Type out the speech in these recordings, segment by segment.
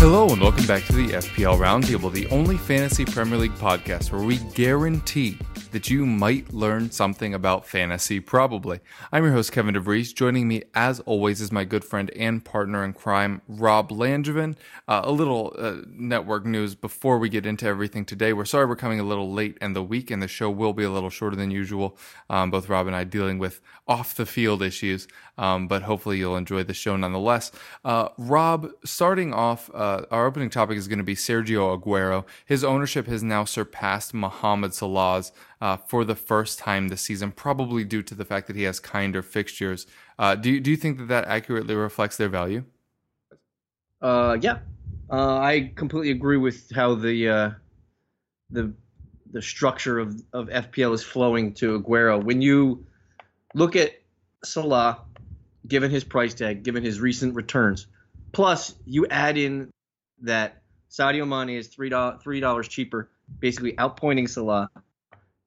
Hello and welcome back to the FPL Roundtable, the only fantasy Premier League podcast where we guarantee that you might learn something about fantasy, probably. I'm your host, Kevin DeVries. Joining me, as always, is my good friend and partner in crime, Rob Langevin. Uh, a little uh, network news before we get into everything today. We're sorry we're coming a little late in the week, and the show will be a little shorter than usual. Um, both Rob and I dealing with off the field issues, um, but hopefully you'll enjoy the show nonetheless. Uh, Rob, starting off, uh, our opening topic is going to be Sergio Aguero. His ownership has now surpassed Mohamed Salah's uh, for the first time this season, probably due to the fact that he has kinder fixtures. Uh, do you, do you think that that accurately reflects their value? Uh, yeah, uh, I completely agree with how the uh, the the structure of of FPL is flowing to Aguero. When you look at Salah, given his price tag, given his recent returns, plus you add in that Sadio Mane is three dollars cheaper, basically outpointing Salah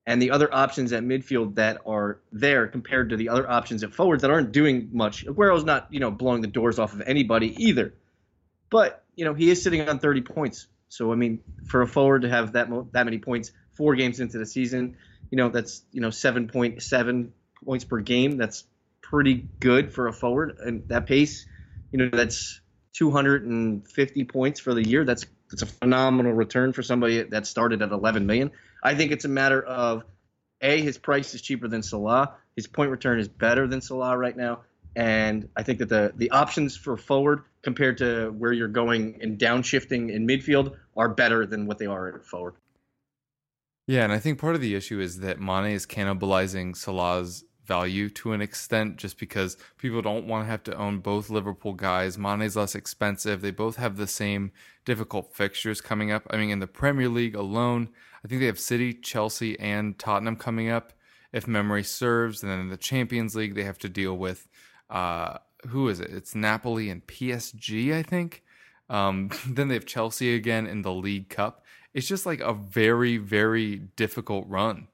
and the other options at midfield that are there compared to the other options at forwards that aren't doing much. Aguero's not, you know, blowing the doors off of anybody either. But, you know, he is sitting on 30 points. So I mean, for a forward to have that mo- that many points 4 games into the season, you know, that's, you know, 7.7 points per game. That's pretty good for a forward and that pace, you know, that's 250 points for the year. That's that's a phenomenal return for somebody that started at 11 million. I think it's a matter of a his price is cheaper than Salah. His point return is better than Salah right now, and I think that the the options for forward compared to where you're going and downshifting in midfield are better than what they are at forward. Yeah, and I think part of the issue is that Mane is cannibalizing Salah's value to an extent just because people don't want to have to own both Liverpool guys. Mane's less expensive. They both have the same difficult fixtures coming up. I mean, in the Premier League alone, I think they have City, Chelsea, and Tottenham coming up, if memory serves. And then in the Champions League, they have to deal with uh, who is it? It's Napoli and PSG, I think. Um, then they have Chelsea again in the League Cup. It's just like a very, very difficult run.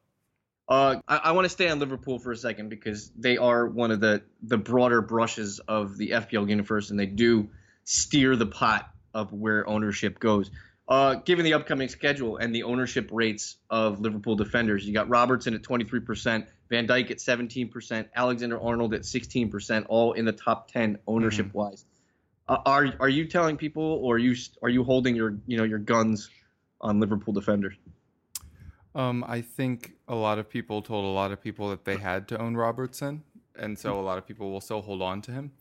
Uh, I, I want to stay on Liverpool for a second because they are one of the the broader brushes of the FPL universe, and they do steer the pot of where ownership goes. Uh, given the upcoming schedule and the ownership rates of Liverpool defenders, you got Robertson at 23%, Van Dijk at 17%, Alexander Arnold at 16%, all in the top 10 ownership mm-hmm. wise. Uh, are are you telling people, or are you are you holding your you know your guns on Liverpool defenders? Um, I think a lot of people told a lot of people that they had to own Robertson, and so a lot of people will still hold on to him.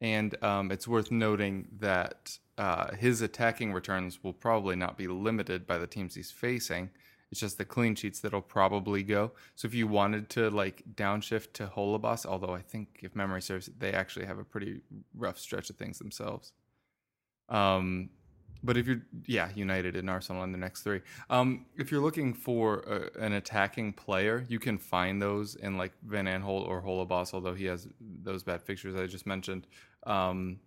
And um, it's worth noting that uh, his attacking returns will probably not be limited by the teams he's facing. It's just the clean sheets that'll probably go. So if you wanted to like downshift to Holebas, although I think if memory serves, they actually have a pretty rough stretch of things themselves. Um, but if you're, yeah, United and Arsenal in the next three. Um, if you're looking for a, an attacking player, you can find those in like Van Aanholt or Holebas, although he has those bad fixtures I just mentioned. Um,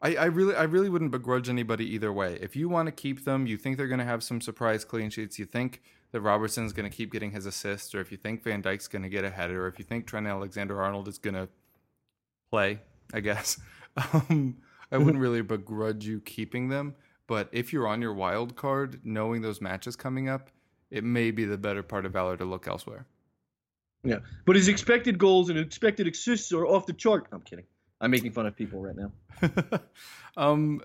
I, I really, I really wouldn't begrudge anybody either way. If you want to keep them, you think they're going to have some surprise clean sheets. You think that Robertson's going to keep getting his assists, or if you think Van Dijk's going to get a header, or if you think Trent Alexander-Arnold is going to play, I guess. Um, I wouldn't really begrudge you keeping them, but if you're on your wild card, knowing those matches coming up, it may be the better part of valor to look elsewhere. Yeah, but his expected goals and expected assists are off the chart. I'm kidding. I'm making fun of people right now. um,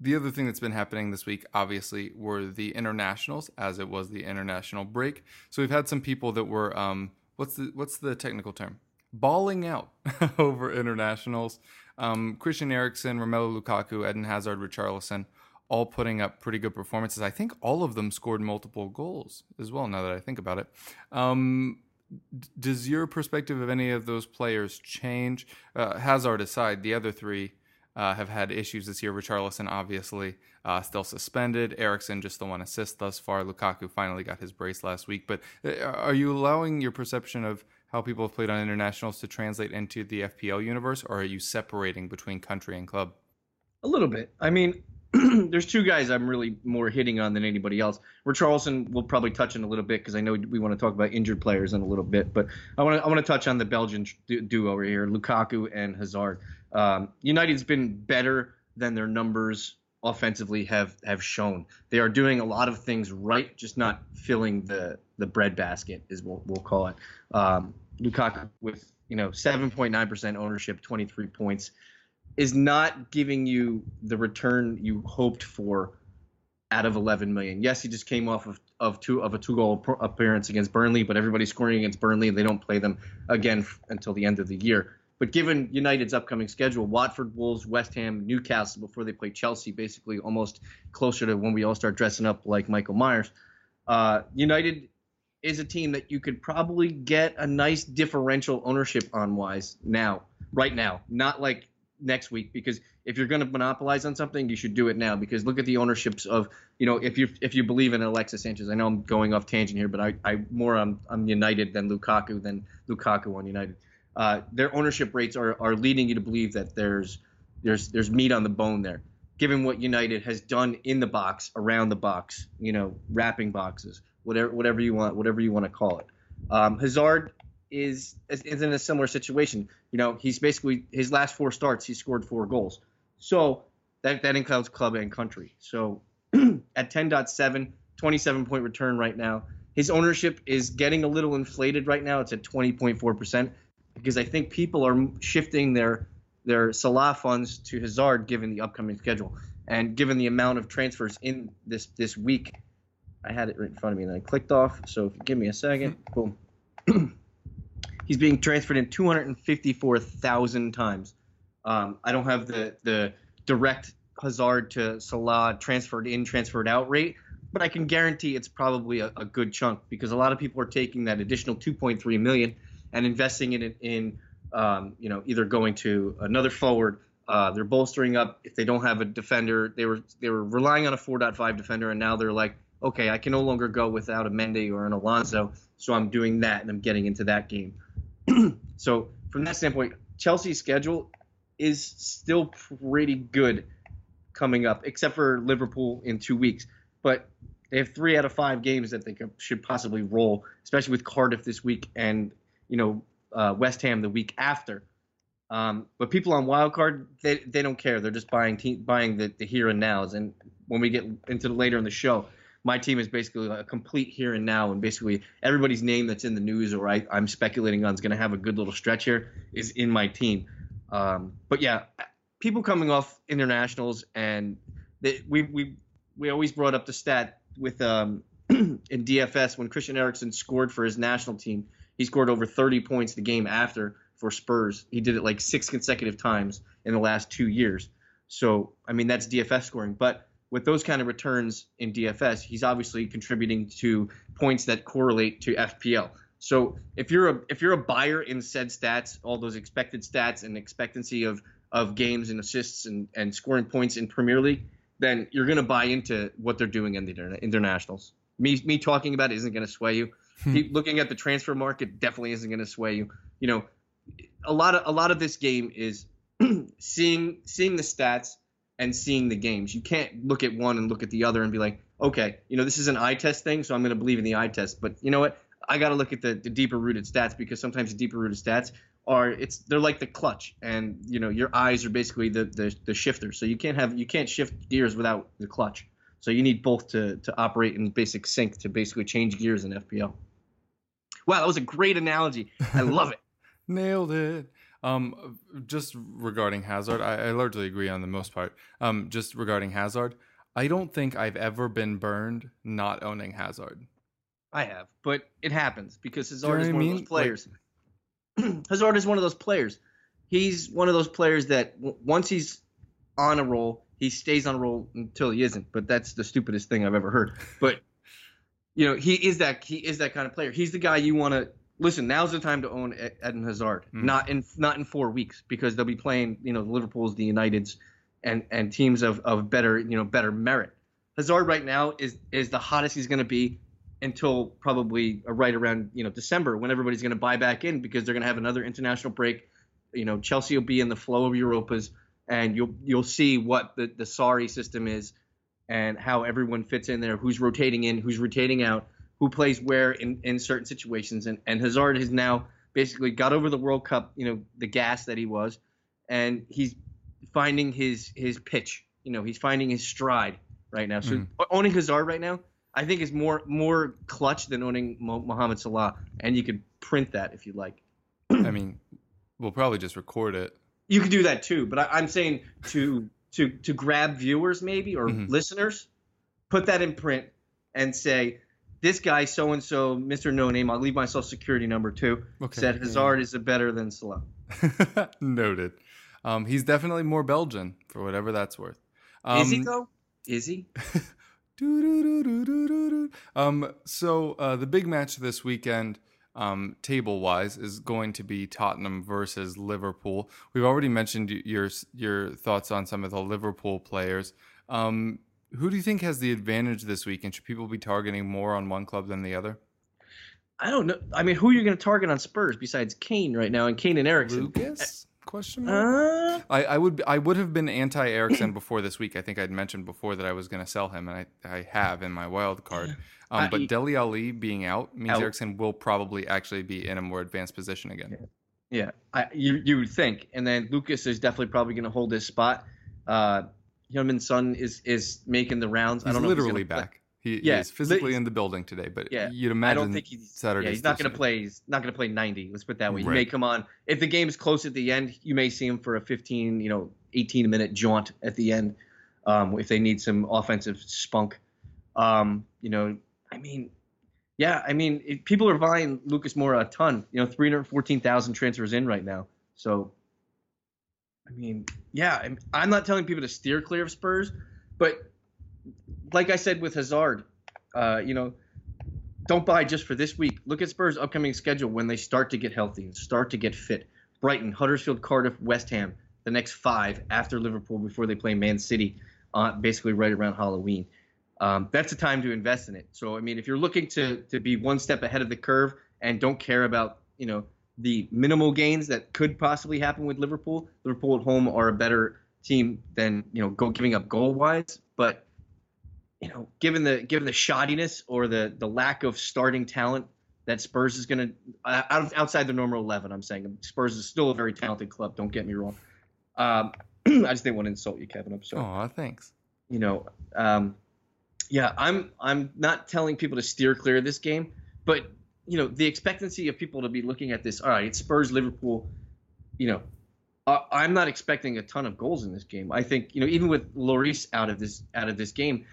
the other thing that's been happening this week, obviously, were the internationals, as it was the international break. So we've had some people that were, um, what's the what's the technical term? Balling out over internationals. Um, Christian Eriksen, Romelu Lukaku, Eden Hazard, Richarlison, all putting up pretty good performances. I think all of them scored multiple goals as well. Now that I think about it, um, does your perspective of any of those players change? Uh, Hazard aside, the other three uh, have had issues this year. Richarlison, obviously, uh, still suspended. Eriksen just the one assist thus far. Lukaku finally got his brace last week. But uh, are you allowing your perception of how people have played on internationals to translate into the FPL universe, or are you separating between country and club? A little bit. I mean, there's two guys I'm really more hitting on than anybody else. Richarlison will probably touch in a little bit because I know we want to talk about injured players in a little bit, but I want to I want to touch on the Belgian duo over here, Lukaku and Hazard. Um, United's been better than their numbers offensively have have shown. They are doing a lot of things right, just not filling the the breadbasket, is what we'll call it. Um, Lukaku with you know 7.9% ownership, 23 points is not giving you the return you hoped for out of 11 million. Yes, he just came off of, of two of a two goal appearance against Burnley, but everybody's scoring against Burnley. And they don't play them again until the end of the year. But given United's upcoming schedule, Watford, Wolves, West Ham, Newcastle before they play Chelsea, basically almost closer to when we all start dressing up like Michael Myers. Uh, United is a team that you could probably get a nice differential ownership on wise now, right now, not like next week because if you're going to monopolize on something, you should do it now because look at the ownerships of you know if you if you believe in Alexis Sanchez. I know I'm going off tangent here, but I I more I'm I'm United than Lukaku than Lukaku on United. Uh, their ownership rates are are leading you to believe that there's there's there's meat on the bone there. Given what United has done in the box, around the box, you know, wrapping boxes, whatever whatever you want, whatever you want to call it. Um, Hazard is is in a similar situation. You know, he's basically his last four starts, he scored four goals. So that that includes club and country. So at 10.7, 27 point return right now. His ownership is getting a little inflated right now. It's at 20.4 percent because I think people are shifting their their Salah funds to Hazard given the upcoming schedule and given the amount of transfers in this this week. I had it right in front of me and I clicked off. So if you give me a second, boom. He's being transferred in 254,000 times. Um, I don't have the the direct Hazard to Salah transferred in, transferred out rate, but I can guarantee it's probably a, a good chunk because a lot of people are taking that additional 2.3 million and investing in in um, you know either going to another forward. Uh, they're bolstering up if they don't have a defender. They were they were relying on a 4.5 defender, and now they're like, okay, I can no longer go without a Mendy or an Alonso, so I'm doing that and I'm getting into that game. so from that standpoint, Chelsea's schedule is still pretty good coming up, except for Liverpool in two weeks. But they have three out of five games that they could, should possibly roll, especially with Cardiff this week and you know uh, West Ham the week after. Um, but people on wildcard, they they don't care. They're just buying te- buying the, the here and nows. And when we get into the later in the show, my team is basically a complete here and now, and basically everybody's name that's in the news or I, am speculating on is going to have a good little stretch here is in my team. Um, but yeah, people coming off internationals, and they, we we we always brought up the stat with um, in DFS when Christian Eriksen scored for his national team, he scored over 30 points the game after for Spurs. He did it like six consecutive times in the last two years. So I mean that's DFS scoring, but with those kind of returns in DFS, he's obviously contributing to points that correlate to FPL. So if you're a if you're a buyer in said stats, all those expected stats and expectancy of of games and assists and, and scoring points in Premier League, then you're to buy into what they're doing in the internationals. Me me talking about it isn't to sway you. Hmm. looking at the transfer market definitely isn't going to sway you. You know, a lot of a lot of this game is seeing seeing the stats and seeing the games. You can't look at one and look at the other and be like, okay, you know, this is an eye test thing, so I'm going to believe in the eye test. But you know what? I got to look at the, the deeper rooted stats because sometimes the deeper rooted stats are it's they're like the clutch, and you know your eyes are basically the the, the shifter. So you can't have you can't shift gears without the clutch. So you need both to to operate in basic sync to basically change gears in FPL. Wow, that was a great analogy. I love it. Nailed it. Um, just regarding Hazard, I, I, largely agree on the most part. Um, just regarding Hazard, I don't think I've ever been burned not owning Hazard. I have, but it happens because Hazard is one mean? of those players. Like, Hazard is one of those players. He's one of those players that w- once he's on a roll, he stays on a roll until he isn't. But that's the stupidest thing I've ever heard. But you know, he is that he is that kind of player. He's the guy you want to listen. Now's the time to own Eden Hazard, mm. not in not in four weeks because they'll be playing you know the Liverpool's, the Uniteds, and and teams of of better you know better merit. Hazard right now is is the hottest he's going to be until probably right around you know December when everybody's going to buy back in because they're going to have another international break. You know, Chelsea will be in the flow of Europas, and you'll you'll see what the the Sarri system is and how everyone fits in there, who's rotating in, who's rotating out, who plays where in, in certain situations. And, and Hazard has now basically got over the World Cup, you know, the gas that he was, and he's finding his his pitch. You know, he's finding his stride right now. So mm. owning Hazard right now, I think is more more clutch than owning Mohamed Salah, and you could print that if you like. I mean, we'll probably just record it. You could do that too, but I, am saying to to to grab viewers maybe or mm-hmm. listeners, put that in print and say this guy so and so, Mr. No Name. I'll leave my social security number too. Okay. Said Hazard yeah. is a better than Salah. Noted. Um, he's definitely more Belgian for whatever that's worth. Um, is he though? Is he? um, so uh, the big match this weekend um, table wise is going to be Tottenham versus Liverpool. We've already mentioned your your thoughts on some of the Liverpool players. Um, who do you think has the advantage this week, and should people be targeting more on one club than the other? I don't know. I mean, who are you going to target on Spurs besides Kane right now and Kane and Eriksen? Lucas? Question mark. Uh, I, I would I would have been anti Eriksen before this week. I think I'd mentioned before that I was going to sell him, and I, I have in my wild card. Um, but Dele Alli being out means out. Eriksen will probably actually be in a more advanced position again. Yeah, yeah. I, you you would think, and then Lucas is definitely probably going to hold his spot. Uh, Heung-min Son is is making the rounds. He's I don't know literally back. He yeah, is physically in the building today, but yeah, you'd imagine I don't think he's Saturday. Yeah, he's not going to play. He's not going to play 90. Let's put it that way. Right. He may come on if the game's close at the end. You may see him for a 15, you know, 18 minute jaunt at the end um, if they need some offensive spunk. Um, you know, I mean, yeah, I mean, people are buying Lucas Moura a ton. You know, 314,000 transfers in right now. So, I mean, yeah, I'm, I'm not telling people to steer clear of Spurs, but like I said with Hazard, uh, you know, don't buy just for this week. Look at Spurs' upcoming schedule when they start to get healthy and start to get fit. Brighton, Huddersfield, Cardiff, West Ham, the next five after Liverpool before they play Man City, uh, basically right around Halloween um, that's the time to invest in it. So I mean, if you're looking to to be one step ahead of the curve and don't care about you know the minimal gains that could possibly happen with Liverpool, Liverpool at home are a better team than you know go giving up goal wise, but you know given the given the shoddiness or the the lack of starting talent that Spurs is going to uh, outside the normal 11. I'm saying Spurs is still a very talented club. Don't get me wrong. Um, I just didn't want to insult you, Kevin. I'm sorry. Oh, thanks. You know, um, yeah, I'm I'm not telling people to steer clear of this game, but you know the expectancy of people to be looking at this. All right, it's Spurs Liverpool. You know, uh, I'm not expecting a ton of goals in this game. I think you know even with Lloris out of this out of this game,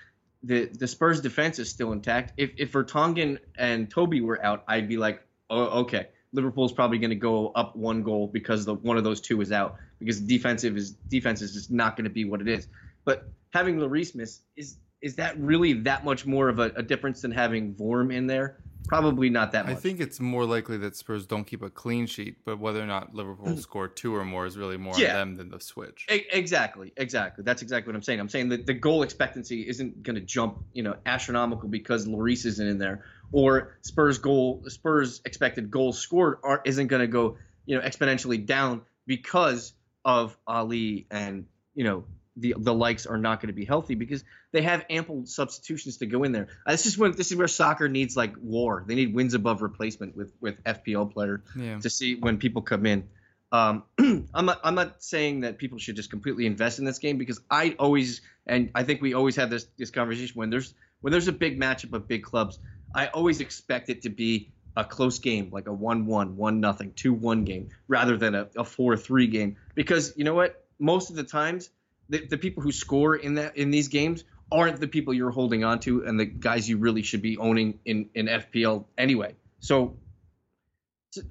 the the Spurs defense is still intact. If if Vertonghen and Toby were out, I'd be like, oh okay, Liverpool's probably going to go up one goal because the one of those two is out because defensive is defense is just not going to be what it is. But having Lloris miss is is that really that much more of a, a difference than having Vorm in there? Probably not that much. I think it's more likely that Spurs don't keep a clean sheet, but whether or not Liverpool mm. score two or more is really more yeah. on them than the switch. exactly, exactly. That's exactly what I'm saying. I'm saying that the goal expectancy isn't going to jump, you know, astronomical because Lloris isn't in there, or Spurs goal, Spurs expected goals scored are, isn't going to go, you know, exponentially down because of Alli and you know the the likes are not going to be healthy because they have ample substitutions to go in there. Uh, this is when this is where soccer needs like war. They need wins above replacement with with FPL players yeah. to see when people come in. Um, I'm not I'm not saying that people should just completely invest in this game because I always and I think we always have this this conversation when there's when there's a big matchup of big clubs. I always expect it to be a close game, like a 1-1, 1-0, 2-1 game, rather than a, a 4-3 game. Because you know what? Most of the times – the, the people who score in that in these games aren't the people you're holding on to and the guys you really should be owning in in FPL anyway. So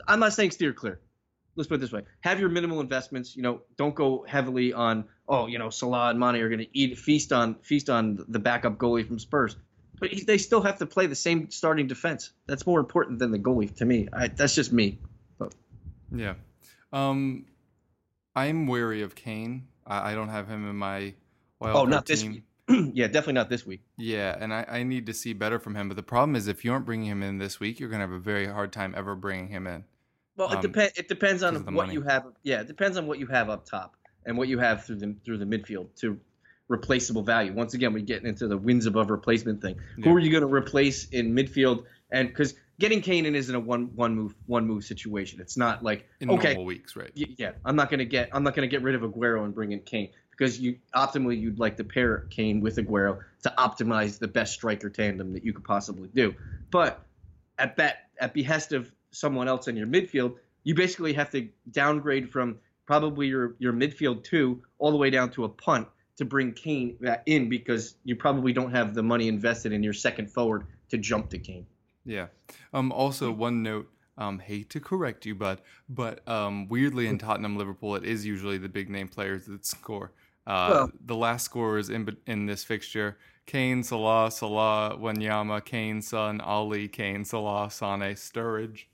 I'm not saying steer clear. let's put it this way: have your minimal investments. You know, don't go heavily on oh, you know, Salah and Mane are going to eat feast on feast on the backup goalie from Spurs. But they still have to play the same starting defense. That's more important than the goalie to me. I, that's just me. But. Yeah, um, I'm wary of Kane. I, I don't have him in my oh, not team. this week. yeah, definitely not this week. Yeah, and I, I need to see better from him. But the problem is, if you aren't bringing him in this week, you're going to have a very hard time ever bringing him in. Well, it Um, depends. It depends on because of the what money. you have. Yeah, it depends on what you have up top and what you have through the through the midfield to replaceable value. Once again, we get into the wins above replacement thing. Yeah. Who are you going to replace in midfield? And because getting Kane in isn't a one one move one move situation. It's not like in okay, normal weeks, right? y- yeah, I'm not going to get I'm not to get rid of Aguero and bring in Kane because you optimally you'd like to pair Kane with Aguero to optimize the best striker tandem that you could possibly do. But at that at behest of someone else in your midfield, you basically have to downgrade from probably your your midfield two all the way down to a punt to bring Kane in because you probably don't have the money invested in your second forward to jump to Kane. Yeah. Um, also, one note. Um, hate to correct you, bud, but um, weirdly in Tottenham, Liverpool, it is usually the big name players that score. Uh, Well- the last scorers in in this fixture: Kane, Salah, Salah, Wanyama, Kane, Son, Alli, Kane, Salah, Sane, Sturridge.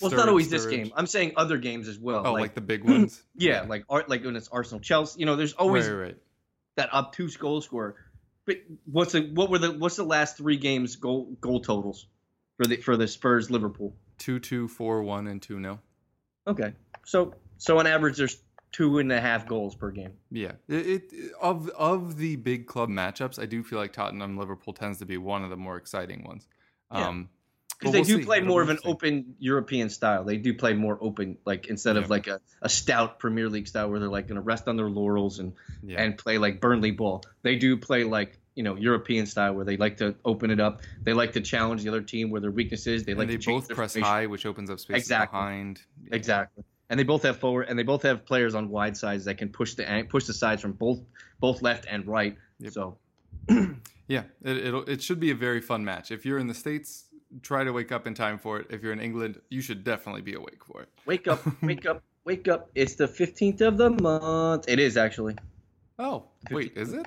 Well, it's not Sturridge, always this game. I'm saying other games as well. Oh, like, the big ones. yeah, like art like when it's Arsenal, Chelsea. You know, there's always right, right. that obtuse goal scorer. But what's the what were the what's the last three games goal goal totals for the for the Spurs Liverpool? Two, two, four, one, and two nil. Okay, so so on average there's two and a half goals per game. Yeah, it, it of of the big club matchups, I do feel like Tottenham Liverpool tends to be one of the more exciting ones. Yeah. Um, Because they we'll do see. play It'll more of an interesting. open European style. They do play more open, like instead Yeah. of like a, a stout Premier League style where they're like going to rest on their laurels and Yeah. and play like Burnley ball. They do play like you know European style where they like to open it up. They like to challenge the other team where their weakness is. They and like they to both press high, which opens up space Exactly. behind. Yeah. Exactly. And they both have forward, and they both have players on wide sides that can push the push the sides from both both left and right. Yep. So Yeah, it, it'll it should be a very fun match. If you're in the states, try to wake up in time for it. If you're in England, you should definitely be awake for it. wake up, wake up, wake up! It's the fifteenth of the month. It is actually. Oh, wait, is it?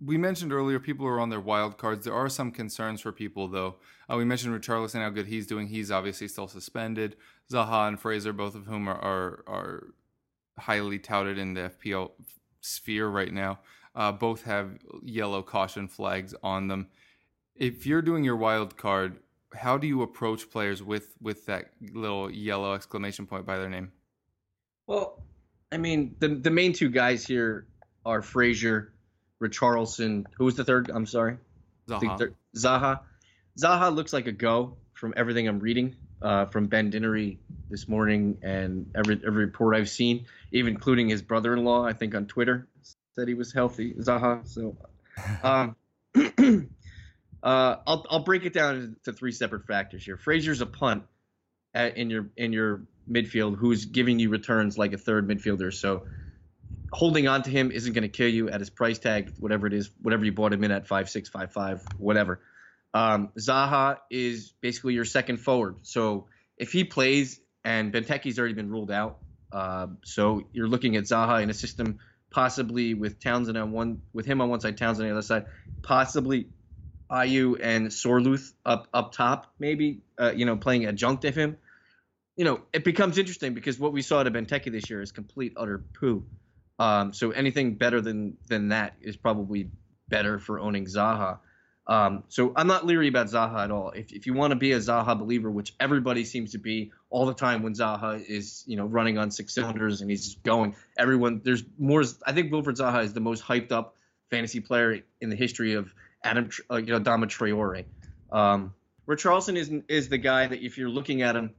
we mentioned earlier people are on their wild cards. There are some concerns for people, though. Uh, we mentioned Richarlison, how good he's doing. He's obviously still suspended. Zaha and Fraser, both of whom are, are, are highly touted in the FPL sphere right now, uh, both have yellow caution flags on them. If you're doing your wild card, how do you approach players with, with that little yellow exclamation point by their name? Well, I mean, the the main two guys here are Fraser, Richarlison. Who was the third? I'm sorry. Zaha. Zaha. Zaha looks like a go from everything I'm reading uh, from Ben Dinnery this morning and every every report I've seen, even including his brother-in-law. I think on Twitter said he was healthy. Zaha. So, um, uh, I'll I'll break it down into three separate factors here. Fraser's a punt at, in your in your midfield who's giving you returns like a third midfielder. So holding on to him isn't going to kill you at his price tag, whatever it is, whatever you bought him in at five six five five, whatever. Um, Zaha is basically your second forward. So if he plays and Benteke's already been ruled out, uh, so you're looking at Zaha in a system possibly with Townsend on one, with him on one side, Townsend on the other side, possibly Ayew and Sorloth up up top, maybe uh, you know playing adjunct of him. You know, it becomes interesting because what we saw at Benteke this year is complete utter poo. Um, so anything better than than that is probably better for owning Zaha. Um, so I'm not leery about Zaha at all. If, if you want to be a Zaha believer, which everybody seems to be all the time when Zaha is you know running on six cylinders and he's just going, everyone there's more. I think Wilfried Zaha is the most hyped up fantasy player in the history of Adam, uh, you know, Dama Traore. Um, Richarlison is is the guy that if you're looking at him,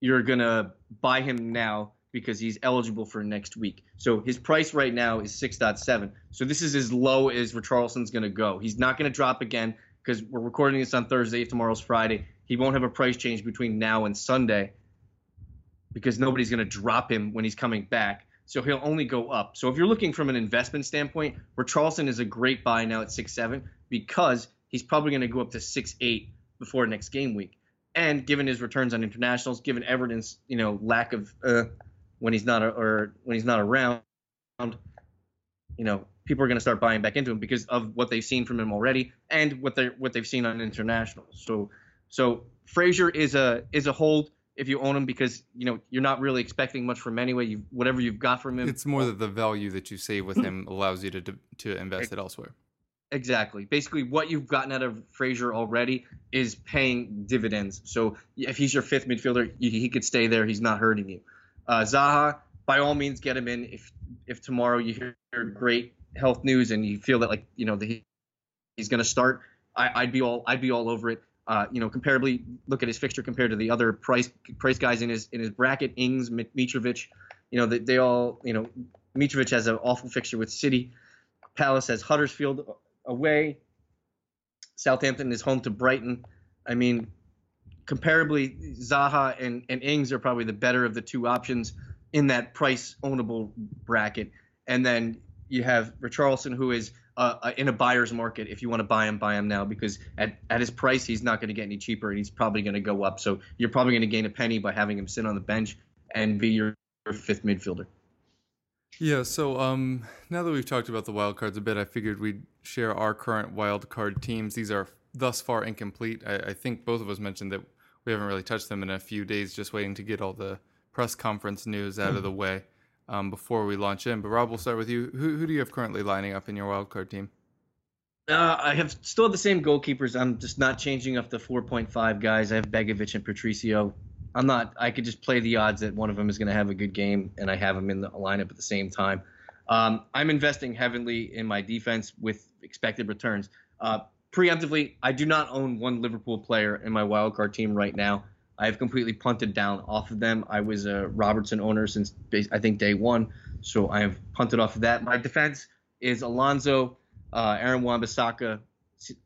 you're gonna buy him now because he's eligible for next week. So his price right now is 6.7. So this is as low as Richarlison's going to go. He's not going to drop again because we're recording this on Thursday. Tomorrow's Friday. He won't have a price change between now and Sunday because nobody's going to drop him when he's coming back. So he'll only go up. So if you're looking from an investment standpoint, Richarlison is a great buy now at 6.7 because he's probably going to go up to 6.8 before next game week. And given his returns on internationals, given Everton's you know lack of uh, when he's not or when he's not around, you know, people are going to start buying back into him because of what they've seen from him already and what they what they've seen on international. So so Fraser is a is a hold if you own him because you know you're not really expecting much from him anyway. You whatever you've got from him. It's more that the value that you save with him allows you to to invest it elsewhere. Exactly. Basically, what you've gotten out of Fraser already is paying dividends. So if he's your fifth midfielder, he could stay there. He's not hurting you. Uh, Zaha, by all means, get him in. If if tomorrow you hear great health news and you feel that like you know the, he's going to start, I, would be all I'd be all over it. Uh, you know, comparably, look at his fixture compared to the other price price guys in his in his bracket. Ings, Mitrovic, you know, they, they all you know, Mitrovic has an awful fixture with City. Palace has Huddersfield away. Southampton is home to Brighton. I mean, comparably, Zaha and, and Ings are probably the better of the two options in that price ownable bracket. And then you have Richarlison, who is uh, in a buyer's market. If you want to buy him, buy him now because at, at his price, he's not going to get any cheaper and he's probably going to go up. So you're probably going to gain a penny by having him sit on the bench and be your, fifth midfielder. Yeah, so um, now that we've talked about the wild cards a bit, I figured we'd share our current wild card teams. These are thus far incomplete. I, I think both of us mentioned that we haven't really touched them in a few days, just waiting to get all the press conference news out of the way um, before we launch in. But Rob, we'll start with you. Who, who do you have currently lining up in your wildcard team? Uh, I have still the same goalkeepers. I'm just not changing up the 4.5 guys. I have Begovic and Patricio. I'm not. I could just play the odds that one of them is going to have a good game, and I have them in the lineup at the same time. Um, I'm investing heavily in my defense with expected returns. Uh, preemptively, I do not own one Liverpool player in my wildcard team right now. I have completely punted down off of them. I was a Robertson owner since I think day one, so I have punted off of that. My defense is Alonso, uh, Aaron Wan-Bissaka,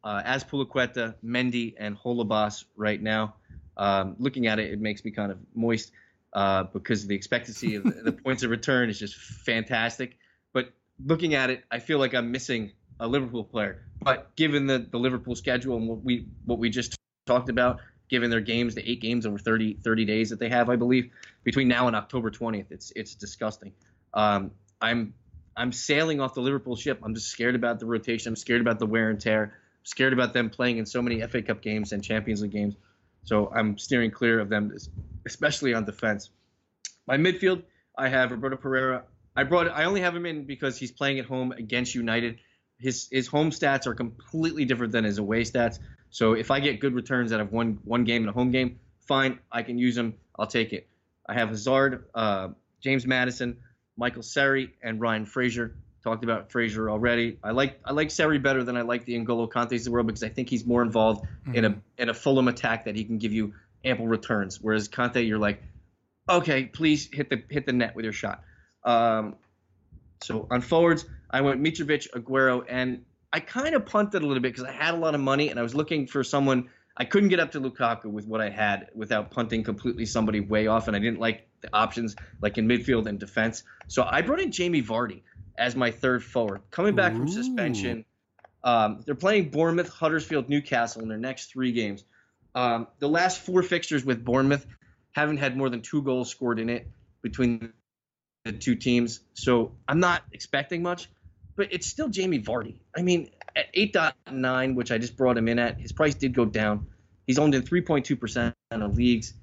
uh, Azpilicueta, Mendy, and Holebas right now. Um, looking at it, it makes me kind of moist uh, because the expectancy of the, the points of return is just fantastic. But looking at it, I feel like I'm missing a Liverpool player. But given the, the Liverpool schedule and what we what we just talked about, given their games, the eight games over 30, 30 days that they have, I believe, between now and October 20th, it's it's disgusting. Um, I'm I'm sailing off the Liverpool ship. I'm just scared about the rotation. I'm scared about the wear and tear. I'm scared about them playing in so many FA Cup games and Champions League games. So I'm steering clear of them, especially on defense. My midfield, I have Roberto Pereyra. I brought I only have him in because he's playing at home against United his his home stats are completely different than his away stats. So if I get good returns out of one one game and a home game, fine, I can use them. I'll take it. I have Hazard, uh, James Maddison, Michael Seri, and Ryan Fraser. Talked about Fraser already. I like I like Seri better than I like the N'Golo Kantes of the world because I think he's more involved mm-hmm. in a in a Fulham attack that he can give you ample returns. Whereas Kante, you're like, okay, please hit the hit the net with your shot. Um, so on forwards, I went Mitrovic, Aguero, and I kind of punted a little bit because I had a lot of money and I was looking for someone. I couldn't get up to Lukaku with what I had without punting completely somebody way off, and I didn't like the options like in midfield and defense. So I brought in Jamie Vardy as my third forward, coming back Ooh. from suspension. Um, they're playing Bournemouth, Huddersfield, Newcastle in their next three games. Um, the last four fixtures with Bournemouth haven't had more than two goals scored in it between the two teams. So I'm not expecting much, but it's still Jamie Vardy. I mean, at 8.9, which I just brought him in at, his price did go down. He's owned in 3.2% of leagues.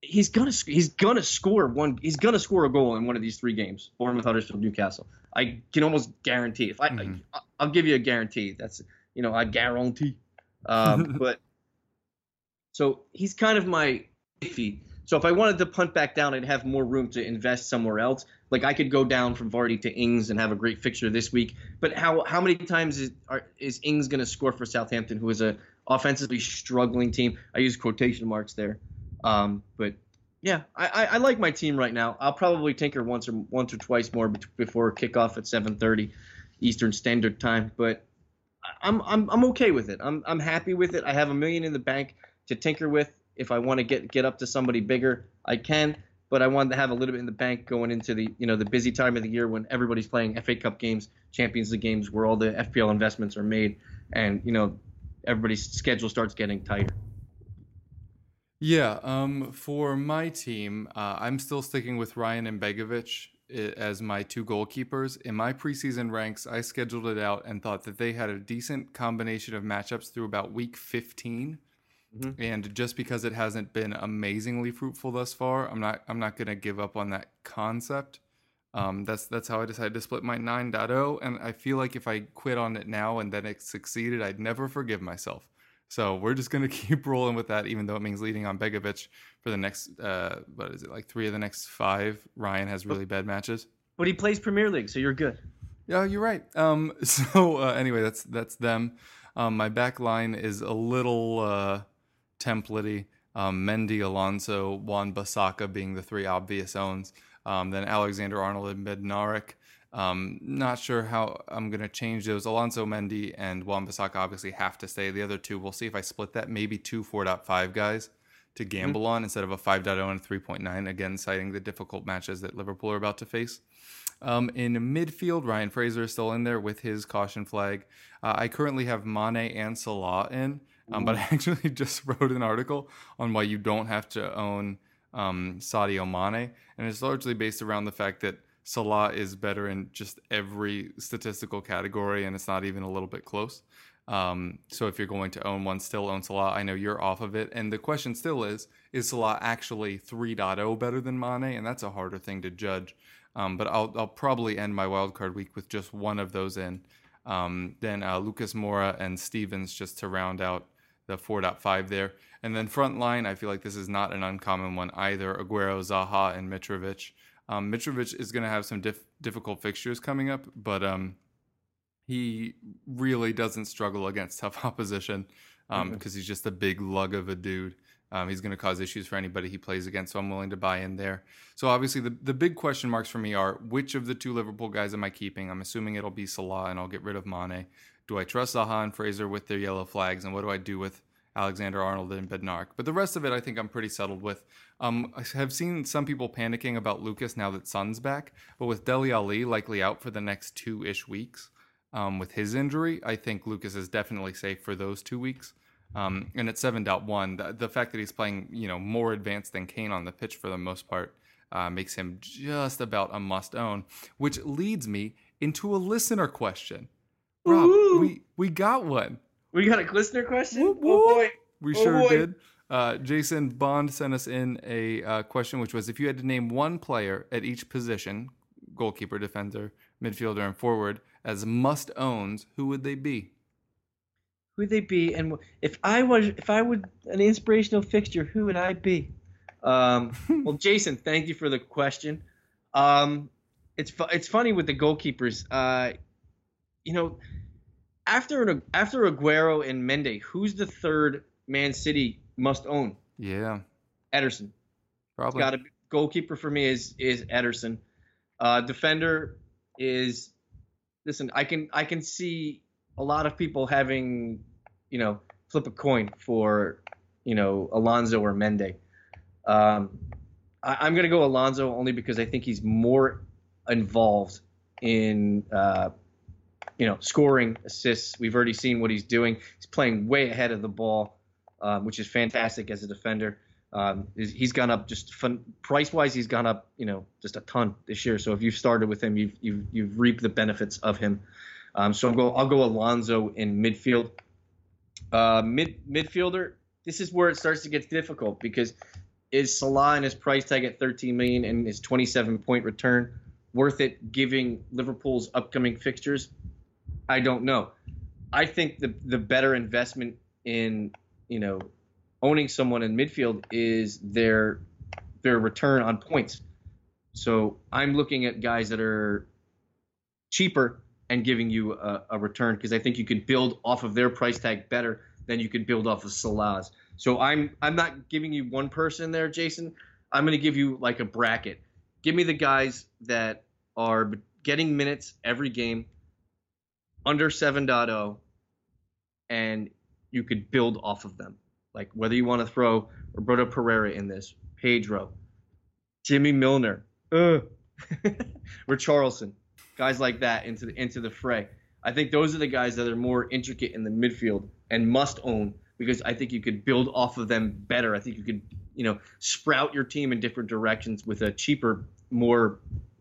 He's gonna he's gonna score one. He's gonna score a goal in one of these three games: Bournemouth, Huddersfield, Newcastle. I can almost guarantee. If I, mm-hmm. I I'll give you a guarantee. That's you know I guarantee. Um, but so he's kind of my iffy. So if I wanted to punt back down, I'd have more room to invest somewhere else. Like I could go down from Vardy to Ings and have a great fixture this week. But how how many times is are, is Ings going to score for Southampton, who is a offensively struggling team? I use quotation marks there. Um, but yeah, I, I, I, like my team right now. I'll probably tinker once or once or twice more before kickoff at 7:30 Eastern Standard Time. But I'm I'm I'm okay with it. I'm I'm happy with it. I have a million in the bank to tinker with. If I want to get get up to somebody bigger, I can. But I wanted to have a little bit in the bank going into the you know the busy time of the year when everybody's playing FA Cup games, Champions League games, where all the FPL investments are made, and you know everybody's schedule starts getting tighter. Yeah, um, for my team, uh, I'm still sticking with Ryan and Begovic as my two goalkeepers. In my preseason ranks, I scheduled it out and thought that they had a decent combination of matchups through about week 15. Mm-hmm. And just because it hasn't been amazingly fruitful thus far, I'm not I'm not gonna give up on that concept. Um, that's that's how I decided to split my 9.0, and I feel like if I quit on it now and then it succeeded, I'd never forgive myself. So we're just gonna keep rolling with that, even though it means leading on Begovic for the next uh, what is it like three of the next five. Ryan has really bad matches, but he plays Premier League, so you're good. Yeah, you're right. Um, so uh, anyway, that's that's them. Um, my back line is a little uh, templatey. Um, Mendy, Alonso, Wan Bissaka being the three obvious owns. Um, then Alexander Arnold and Bednarek. Um, not sure how I'm going to change those. Alonso Mendy and Wan Bissaka obviously have to stay. The other two, we'll see if I split that. Maybe two 4.5 guys to gamble mm-hmm. on instead of a 5.0 and a 3.9. Again, citing the difficult matches that Liverpool are about to face. Um, in midfield, Ryan Fraser is still in there with his caution flag. Uh, I currently have Mane and Salah in. Um, but I actually just wrote an article on why you don't have to own um, Sadio Mane, and it's largely based around the fact that Salah is better in just every statistical category, and it's not even a little bit close. Um, so if you're going to own one, still own Salah. I know you're off of it, and the question still is: Is Salah actually 3.0 better than Mane? And that's a harder thing to judge. Um, but I'll, I'll probably end my wildcard week with just one of those in. Um, then uh, Lucas Moura and Stevens just to round out the 4.5 there. And then front line, I feel like this is not an uncommon one either. Aguero, Zaha, and Mitrovic. Um, Mitrovic is going to have some dif- difficult fixtures coming up, but um, he really doesn't struggle against tough opposition because um, mm-hmm. he's just a big lug of a dude. Um, he's going to cause issues for anybody he plays against, so I'm willing to buy in there. So obviously, the the big question marks for me are which of the two Liverpool guys am I keeping? I'm assuming it'll be Salah, and I'll get rid of Mane. Do I trust Zaha and Fraser with their yellow flags, and what do I do with Alexander Arnold and Bednarek? But the rest of it, I think I'm pretty settled with. Um, I have seen some people panicking about Lucas now that Son's back, but with Dele Alli likely out for the next two ish weeks. Um, with his injury, I think Lucas is definitely safe for those two weeks. Um, and at 7.1, the, the, fact that he's playing, you know, more advanced than Kane on the pitch for the most part uh, makes him just about a must own, which leads me into a listener question. Rob, we we got one. We got a listener question. Whoop, whoop. Oh boy, we oh sure boy. did. Uh, Jason Bond sent us in a uh, question, which was if you had to name one player at each position goalkeeper, defender, midfielder, and forward as must owns, who would they be? Who would they be? And if I was, if I would an inspirational fixture, who would I be? Um, well, Jason, thank you for the question. Um, it's fu- it's funny with the goalkeepers. Uh, you know, after after Aguero and Mendy, who's the third Man City must own? Yeah, Ederson. Probably. Got a goalkeeper for me is is Ederson. Uh, defender is listen. I can I can see a lot of people having you know flip a coin for you know Alonso or Mendy. Um, I, am gonna go Alonso only because I think he's more involved in uh, you know, scoring assists. We've already seen what he's doing. He's playing way ahead of the ball, um, which is fantastic as a defender. Um, he's- gone up just fun, price wise. He's gone up, you know, just a ton this year. So if you've started with him, you've you've you've reaped the benefits of him. Um, so I'll go I'll go Alonso in midfield. Uh, mid midfielder. This is where it starts to get difficult because is Salah and his price tag at 13 million and his 27 point return worth it? Giving Liverpool's upcoming fixtures, I don't know. I think the the better investment in you know owning someone in midfield is their their return on points. So I'm looking at guys that are cheaper and giving you a, a return because I think you could build off of their price tag better than you could build off of Salah's. So I'm I'm not giving you one person there, Jason. I'm going to give you like a bracket. Give me the guys that are getting minutes every game under 7.0 and you could build off of them. Like whether you want to throw Roberto Pereyra in this, Pedro, Jimmy Milner, uh, Richarlison, guys like that into the into the fray. I think those are the guys that are more intricate in the midfield and must own because I think you could build off of them better. I think you could, you know, sprout your team in different directions with a cheaper, more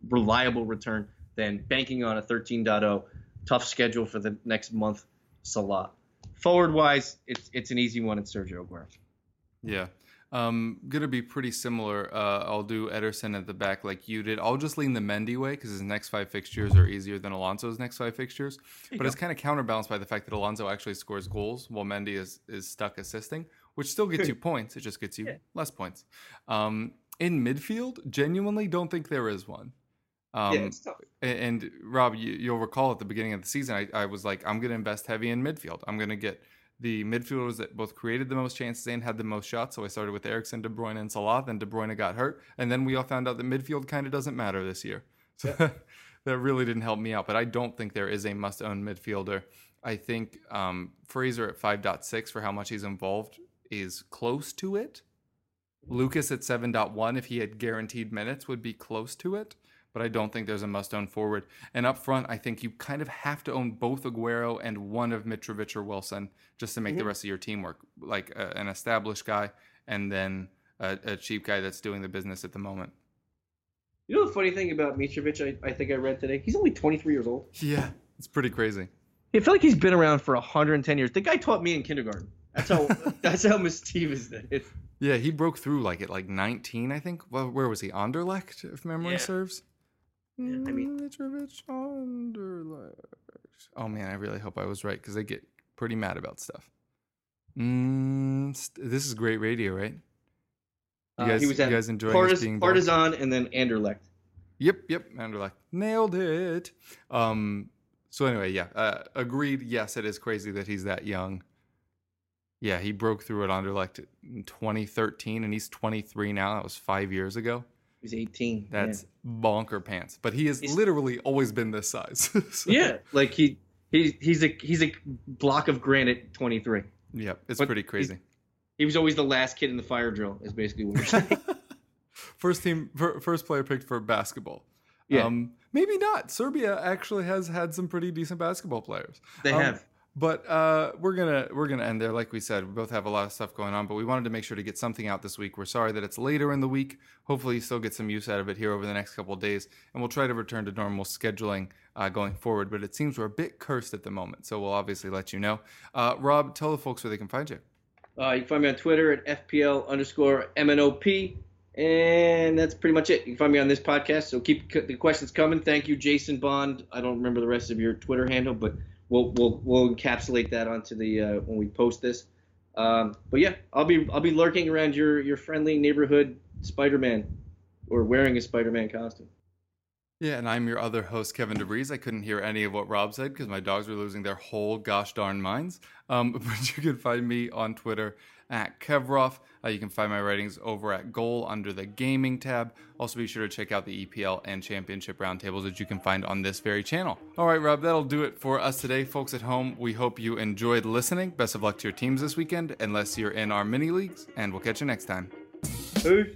reliable return than banking on a 13.0 tough schedule for the next month Salah. Forward wise, it's it's an easy one in Sergio Aguero. Yeah. Um, gonna be pretty similar. Uh, I'll do Ederson at the back like you did. I'll just lean the Mendy way because his next five fixtures are easier than Alonso's next five fixtures. But it's kind of counterbalanced by the fact that Alonso actually scores goals while Mendy is is stuck assisting, which still gets you points. It just gets you less points. Um, in midfield, genuinely don't think there is one. Um, yeah, it's tough. a- And, Rob, you, you'll recall at the beginning of the season, I, I was like, I'm going to invest heavy in midfield. I'm going to get the midfielders that both created the most chances and had the most shots. So I started with Eriksen, De Bruyne, and Salah. Then De Bruyne got hurt, and then we all found out that midfield kind of doesn't matter this year. So that really didn't help me out. But I don't think there is a must-own midfielder. I think um, Fraser at 5.6 for how much he's involved is close to it. Lucas at 7.1, if he had guaranteed minutes, would be close to it. But I don't think there's a must own forward. And up front, I think you kind of have to own both Aguero and one of Mitrovic or Wilson just to make the rest of your team work. Like uh, an established guy and then a, a cheap guy that's doing the business at the moment. You know the funny thing about Mitrovic, I, I think I read today? He's only 23 years old. Yeah, it's pretty crazy. I feel like he's been around for 110 years. The guy taught me in kindergarten. That's how that's how mischievous that is. Yeah, he broke through like at like 19, I think. Well, where was he? Anderlecht, if memory Yeah. serves. I mean- Mitrovic Anderlecht. Oh man, I really hope I was right because they get pretty mad about stuff. Mm, st- this is great radio, right? You Uh, guys, he was you guys enjoying us being? Partisan and then Anderlecht. Yep, yep, Anderlecht nailed it. Um, so anyway, yeah, uh, agreed. Yes, it is crazy that he's that young. Yeah, he broke through at Anderlecht in 2013, and he's 23 now. That was five years ago. He's 18. That's bonker pants. But he has He's- literally always been this size. So- yeah. like he he he's a he's a block of granite 23. Yep, it's But pretty crazy. He was always the last kid in the fire drill. Is basically what you're saying. First team, first player picked for basketball. Yeah. Um, maybe not. Serbia actually has had some pretty decent basketball players. They Um, have. But uh, we're gonna we're gonna end there. Like we said, we both have a lot of stuff going on, but we wanted to make sure to get something out this week. We're sorry that it's later in the week. Hopefully, you still get some use out of it here over the next couple days, and we'll try to return to normal scheduling uh, going forward. But it seems we're a bit cursed at the moment, so we'll obviously let you know. Uh, Rob, tell the folks where they can find you. Uh, you can find me on Twitter at FPL underscore MNOP. And that's pretty much it. You can find me on this podcast. So keep the questions coming. Thank you, Jason Bond. I don't remember the rest of your Twitter handle, but we'll we'll we'll encapsulate that onto the uh, when we post this. Um, but yeah, I'll be I'll be lurking around your your friendly neighborhood Spider-Man, or wearing a Spider-Man costume. Yeah, and I'm your other host, Kevin DeVries. I couldn't hear any of what Rob said because my dogs were losing their whole gosh darn minds. Um, but you can find me on Twitter at Kevroff. Uh, you can find my writings over at Goal under the Gaming tab. Also, be sure to check out the EPL and Championship roundtables that you can find on this very channel. All right, Rob, that'll do it for us today. Folks at home, we hope you enjoyed listening. Best of luck to your teams this weekend, unless you're in our mini leagues, and we'll catch you next time. Peace.